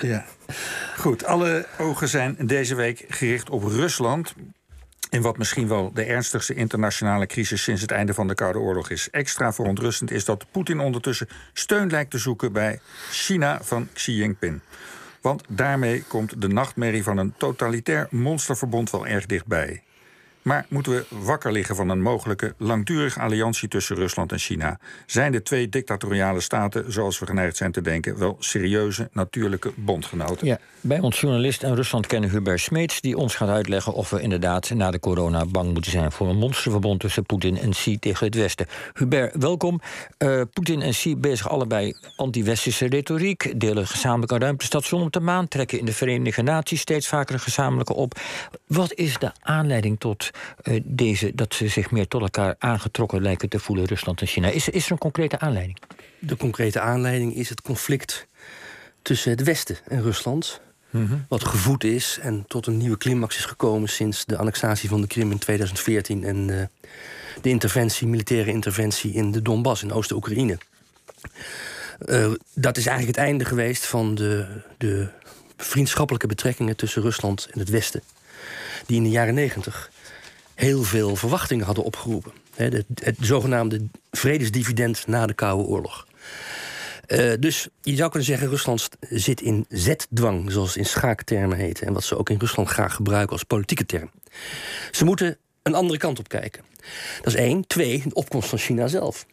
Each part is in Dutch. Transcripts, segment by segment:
Ja. Goed, alle ogen zijn deze week gericht op Rusland. In wat misschien wel de ernstigste internationale crisis sinds het einde van de Koude Oorlog is. Extra verontrustend is dat Poetin ondertussen steun lijkt te zoeken bij China van Xi Jinping. Want daarmee komt de nachtmerrie van een totalitair monsterverbond wel erg dichtbij. Maar moeten we wakker liggen van een mogelijke langdurige alliantie tussen Rusland en China? Zijn de twee dictatoriale staten, zoals we geneigd zijn te denken, wel serieuze natuurlijke bondgenoten? Ja, bij ons journalist en Rusland kennen Hubert Smeets, die ons gaat uitleggen of we inderdaad na de corona bang moeten zijn voor een monsterverbond tussen Poetin en Xi tegen het Westen. Hubert, welkom. Uh, Poetin en Xi bezig allebei anti-westerse retoriek, delen gezamenlijk een ruimtestation op de maan, trekken in de Verenigde Naties steeds vaker een gezamenlijke op. Wat is de aanleiding tot uh, deze, dat ze zich meer tot elkaar aangetrokken lijken te voelen, Rusland en China. Is, is er een concrete aanleiding? De concrete aanleiding is het conflict tussen het Westen en Rusland. Mhm. Wat gevoed is en tot een nieuwe climax is gekomen sinds de annexatie van de Krim in 2014 en uh, de interventie, militaire interventie in de Donbass in Oost-Oekraïne. Uh, dat is eigenlijk het einde geweest van de, de vriendschappelijke betrekkingen tussen Rusland en het Westen. Die in de jaren negentig heel veel verwachtingen hadden opgeroepen. het, zogenaamde vredesdividend na de Koude Oorlog. Uh, dus je zou kunnen zeggen, Rusland zit in zetdwang, zoals het in schaaktermen heet. En wat ze ook in Rusland graag gebruiken als politieke term. Ze moeten een andere kant op kijken. Dat is één. Twee, de opkomst van China zelf.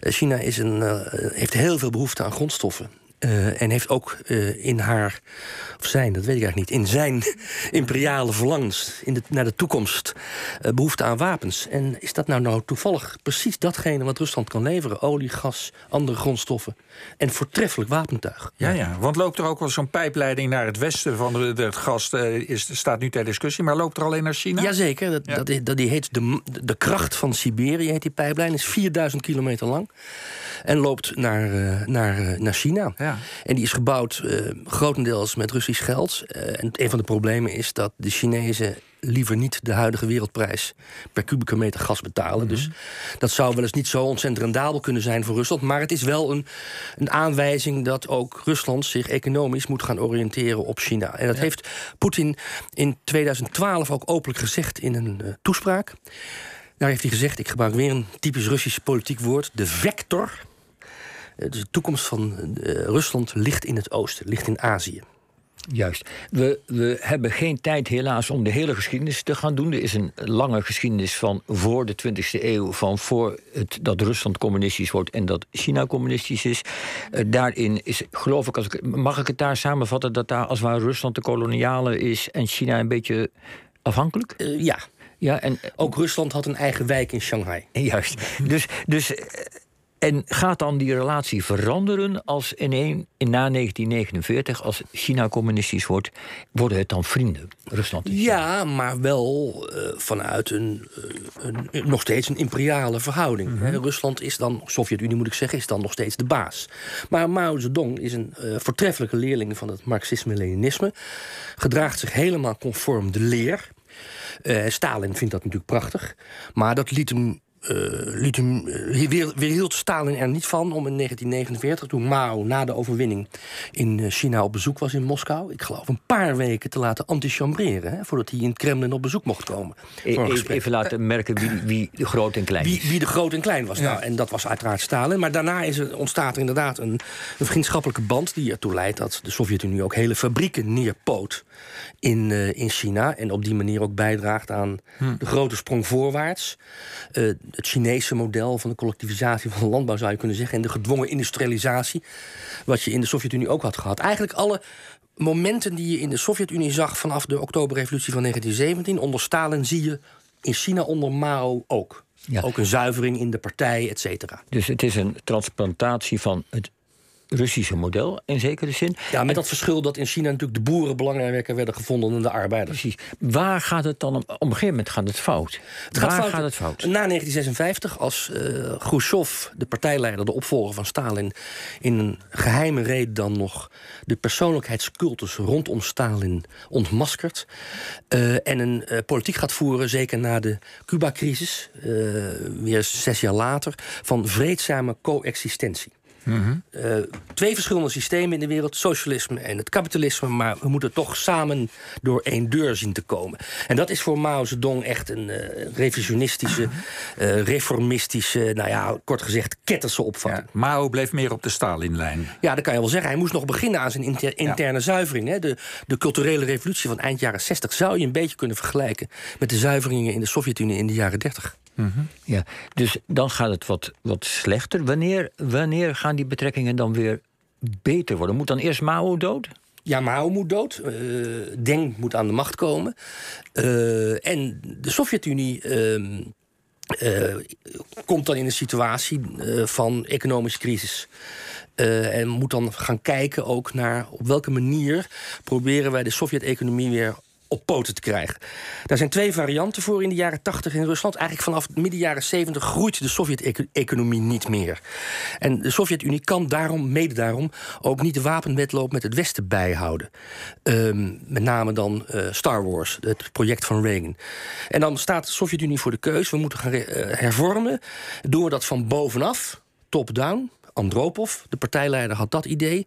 Uh, China is een, uh, heeft heel veel behoefte aan grondstoffen. Uh, en heeft ook uh, in haar, of zijn, dat weet ik eigenlijk niet, in zijn imperiale verlangens in de, naar de toekomst uh, behoefte aan wapens. En is dat nou, nou toevallig precies datgene wat Rusland kan leveren? Olie, gas, andere grondstoffen en voortreffelijk wapentuig. Ja, ja, want loopt er ook wel zo'n pijpleiding naar het westen van de, het gas, is, staat nu ter discussie, maar loopt er alleen naar China? Jazeker, dat, ja. dat, dat, die heet de, de kracht van Siberië, heet die pijplijn, is 4000 kilometer lang en loopt naar, naar, naar China. Ja. En die is gebouwd uh, grotendeels met Russisch geld. Uh, en een van de problemen is dat de Chinezen liever niet de huidige wereldprijs per kubieke meter gas betalen. Mm -hmm. Dus dat zou wel eens niet zo ontzettend rendabel kunnen zijn voor Rusland. Maar het is wel een, een aanwijzing dat ook Rusland zich economisch moet gaan oriënteren op China. En dat ja. heeft Poetin in 2012 ook openlijk gezegd in een uh, toespraak. Daar heeft hij gezegd, ik gebruik weer een typisch Russisch politiek woord, de vector dus de toekomst van uh, Rusland ligt in het oosten, ligt in Azië. Juist. We, we hebben geen tijd helaas om de hele geschiedenis te gaan doen. Er is een lange geschiedenis van voor de 20e eeuw... van voor het, dat Rusland communistisch wordt en dat China communistisch is. Uh, daarin is, geloof ik, als ik, mag ik het daar samenvatten... dat daar als waar Rusland de koloniale is en China een beetje afhankelijk? Uh, ja. ja en, ook Rusland had een eigen wijk in Shanghai. Juist. dus... dus en gaat dan die relatie veranderen als in een, in na 1949, als China communistisch wordt, worden het dan vrienden, Rusland? Ja, maar wel uh, vanuit een, uh, een, nog steeds een imperiale verhouding. Mm -hmm. Rusland is dan, Sovjet-Unie moet ik zeggen, is dan nog steeds de baas. Maar Mao Zedong is een uh, voortreffelijke leerling van het Marxisme-Leninisme, gedraagt zich helemaal conform de leer. Stalin vindt dat natuurlijk prachtig, maar dat liet hem liet hem, uh, weer, weerhield Stalin er niet van om in 1949, toen Mao na de overwinning in China op bezoek was in Moskou, ik geloof een paar weken te laten antichambreren, hè, voordat hij in het Kremlin op bezoek mocht komen. E even laten merken wie, wie de groot en klein wie, wie, de groot en klein was. Ja. Nou, en dat was uiteraard Stalin. Maar daarna is er, ontstaat er inderdaad een, een vriendschappelijke band die ertoe leidt dat de Sovjet-Unie ook hele fabrieken neerpoot in, uh, in China. En op die manier ook bijdraagt aan hm. de grote sprong voorwaarts. Uh, het Chinese model van de collectivisatie van de landbouw zou je kunnen zeggen. En de gedwongen industrialisatie. Wat je in de Sovjet-Unie ook had gehad. Eigenlijk alle momenten die je in de Sovjet-Unie zag vanaf de Oktoberrevolutie van 1917. Onder Stalin zie je in China onder Mao ook. Ja. Ook een zuivering in de partij, et cetera. Dus het is een transplantatie van het Russische model in zekere zin. Ja, met dat verschil dat in China natuurlijk de boeren belangrijker werden gevonden dan de arbeiders. Precies. Waar gaat het dan om? Op een gegeven moment gaat het fout. Het gaat Waar fout. gaat het fout? Na 1956, als uh, Khrushchev, de partijleider, de opvolger van Stalin, in een geheime reden dan nog de persoonlijkheidscultus rondom Stalin ontmaskert. Uh, en een uh, politiek gaat voeren, zeker na de Cuba-crisis, weer zes jaar later, van vreedzame coexistentie. Uh, twee verschillende systemen in de wereld, socialisme en het kapitalisme, maar we moeten toch samen door één deur zien te komen. En dat is voor Mao Zedong echt een uh, revisionistische, uh, reformistische, nou ja, kort gezegd, ketterse opvatting. Ja, Mao bleef meer op de Stalinlijn. Ja, dat kan je wel zeggen. Hij moest nog beginnen aan zijn inter interne zuivering. Hè. De, de culturele revolutie van eind jaren 60 zou je een beetje kunnen vergelijken met de zuiveringen in de Sovjet-Unie in de jaren 30. Ja, dus dan gaat het wat, wat slechter. Wanneer, wanneer gaan die betrekkingen dan weer beter worden? Moet dan eerst Mao dood? Ja, Mao moet dood. Uh, Deng moet aan de macht komen. Uh, en de Sovjet-Unie uh, komt dan in een situatie van economische crisis. en moet dan gaan kijken ook naar op welke manier proberen wij de Sovjet-economie weer op poten te krijgen. Daar zijn twee varianten voor in de jaren 80 in Rusland. Eigenlijk vanaf midden jaren 70 groeit de Sovjet-economie niet meer. En de Sovjet-Unie kan daarom, mede daarom, ook niet de wapenwetloop met het Westen bijhouden. Um, met name dan uh, Star Wars, het project van Reagan. En dan staat de Sovjet-Unie voor de keus: we moeten gaan uh, hervormen. Doen we dat van bovenaf, top-down? Andropov, de partijleider, had dat idee.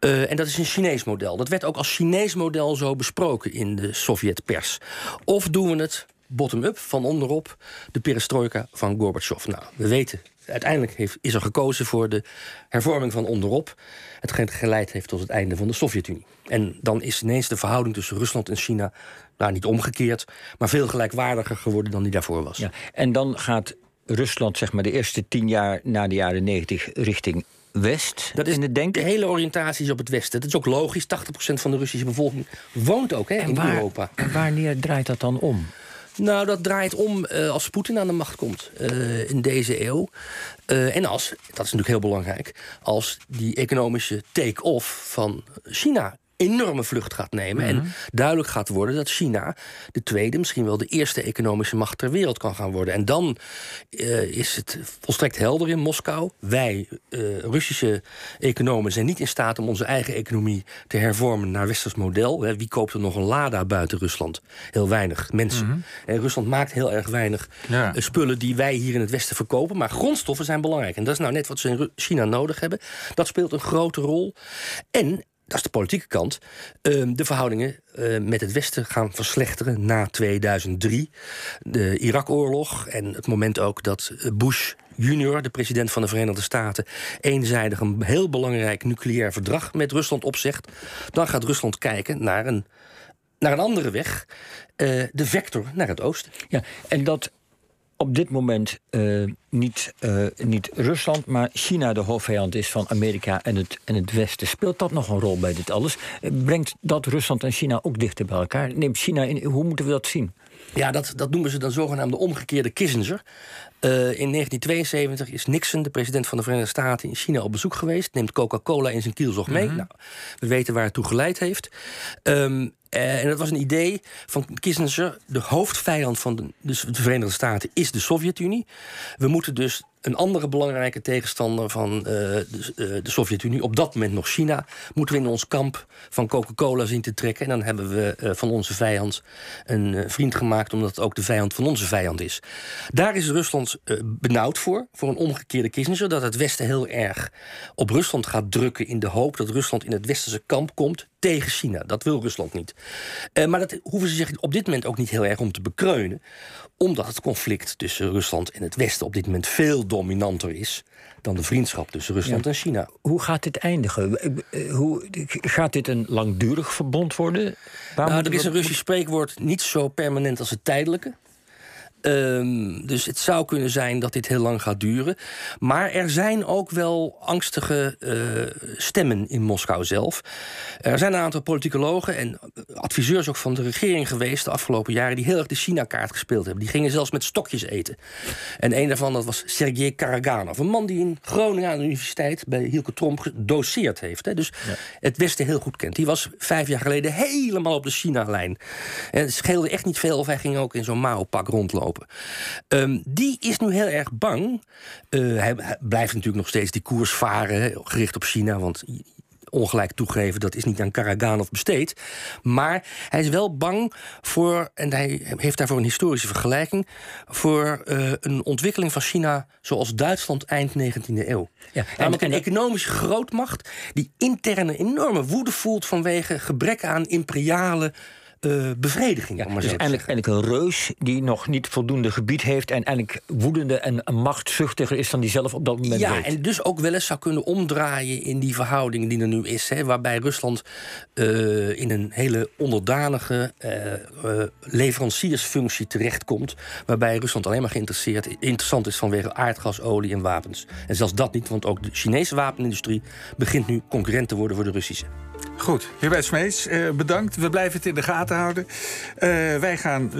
Uh, en dat is een Chinees model. Dat werd ook als Chinees model zo besproken in de Sovjet-pers. Of doen we het bottom-up, van onderop, de perestroika van Gorbachev? Nou, we weten, uiteindelijk heeft, is er gekozen voor de hervorming van onderop. Hetgeen geleid heeft tot het einde van de Sovjet-Unie. En dan is ineens de verhouding tussen Rusland en China, nou niet omgekeerd, maar veel gelijkwaardiger geworden dan die daarvoor was. Ja, en dan gaat Rusland, zeg maar, de eerste tien jaar na de jaren negentig richting West dat is in het denken? De hele oriëntatie is op het Westen. Dat is ook logisch. 80% van de Russische bevolking woont ook hè, in waar, Europa. En wanneer draait dat dan om? Nou, dat draait om uh, als Poetin aan de macht komt uh, in deze eeuw. Uh, en als, dat is natuurlijk heel belangrijk, als die economische take-off van China enorme vlucht gaat nemen. En duidelijk gaat worden dat China de tweede, misschien wel de eerste economische macht ter wereld kan gaan worden. En dan uh, is het volstrekt helder in Moskou. Wij, uh, Russische economen, zijn niet in staat om onze eigen economie te hervormen naar westers model. Wie koopt er nog een Lada buiten Rusland? Heel weinig mensen. Mm -hmm. En Rusland maakt heel erg weinig ja. spullen die wij hier in het Westen verkopen. Maar grondstoffen zijn belangrijk. En dat is nou net wat ze in China nodig hebben. Dat speelt een grote rol. En dat is de politieke kant, uh, de verhoudingen uh, met het Westen gaan verslechteren na 2003. De Irak-oorlog en het moment ook dat Bush junior, de president van de Verenigde Staten, eenzijdig een heel belangrijk nucleair verdrag met Rusland opzegt. Dan gaat Rusland kijken naar een, naar een andere weg, uh, de vector naar het oosten. Ja, en dat op dit moment uh, niet, uh, niet Rusland, maar China de hoofdvijand is van Amerika en het, en het Westen. Speelt dat nog een rol bij dit alles? Brengt dat Rusland en China ook dichter bij elkaar? Neemt China in, hoe moeten we dat zien? Ja, dat, dat noemen ze dan zogenaamde omgekeerde Kissinger. Uh, in 1972 is Nixon, de president van de Verenigde Staten, in China op bezoek geweest. Neemt Coca-Cola in zijn kielzog mee. Mm -hmm. nou, we weten waar het toe geleid heeft. Um, uh, en dat was een idee van Kissinger. De hoofdvijand van de, dus de Verenigde Staten is de Sovjet-Unie. We moeten dus een andere belangrijke tegenstander van uh, de, uh, de Sovjet-Unie, op dat moment nog China, moeten we in ons kamp van Coca-Cola zien te trekken. En dan hebben we uh, van onze vijand een vriend gemaakt, omdat het ook de vijand van onze vijand is. Daar is Rusland benauwd voor, voor een omgekeerde Kissinger, dat het Westen heel erg op Rusland gaat drukken in de hoop dat Rusland in het westerse kamp komt tegen China. Dat wil Rusland niet. maar dat hoeven ze zich op dit moment ook niet heel erg om te bekreunen omdat het conflict tussen Rusland en het Westen op dit moment veel dominanter is dan de vriendschap tussen Rusland ja. en China. Hoe gaat dit eindigen? Hoe, gaat dit een langdurig verbond worden? Nou, er is een Russisch spreekwoord niet zo permanent als het tijdelijke. Um, dus het zou kunnen zijn dat dit heel lang gaat duren. Maar er zijn ook wel angstige uh, stemmen in Moskou zelf. Er zijn een aantal politicologen en adviseurs ook van de regering geweest de afgelopen jaren die heel erg de China-kaart gespeeld hebben. Die gingen zelfs met stokjes eten. En een daarvan dat was Sergei Karaganov, een man die in Groningen aan de universiteit bij Hielke Tromp gedoseerd heeft. Hè, dus ja. het Westen heel goed kent. Die was vijf jaar geleden helemaal op de China-lijn. En het scheelde echt niet veel of hij ging ook in zo'n Mao-pak rondlopen. Um, die is nu heel erg bang. Uh, hij, hij, blijft natuurlijk nog steeds die koers varen, gericht op China. Want ongelijk toegeven, dat is niet aan Karaganov besteed. Maar hij is wel bang voor, en hij heeft daarvoor een historische vergelijking, voor uh, een ontwikkeling van China zoals Duitsland eind 19e eeuw. Ja, Namelijk een economische grootmacht die interne enorme woede voelt vanwege gebrek aan imperiale uh, bevrediging. Ja, maar dus eigenlijk, eigenlijk, een reus die nog niet voldoende gebied heeft... en eigenlijk woedende en machtzuchtiger is dan die zelf op dat moment Ja, en dus ook wel eens zou kunnen omdraaien in die verhouding die er nu is... Hè, waarbij Rusland uh, in een hele onderdanige uh, leveranciersfunctie terechtkomt... waarbij Rusland alleen maar geïnteresseerd, interessant is vanwege aardgas, olie en wapens. En zelfs dat niet, want ook de Chinese wapenindustrie... begint nu concurrent te worden voor de Russische. Goed, Hubert Smeets, bedankt. We blijven het in de gaten houden. Uh, wij gaan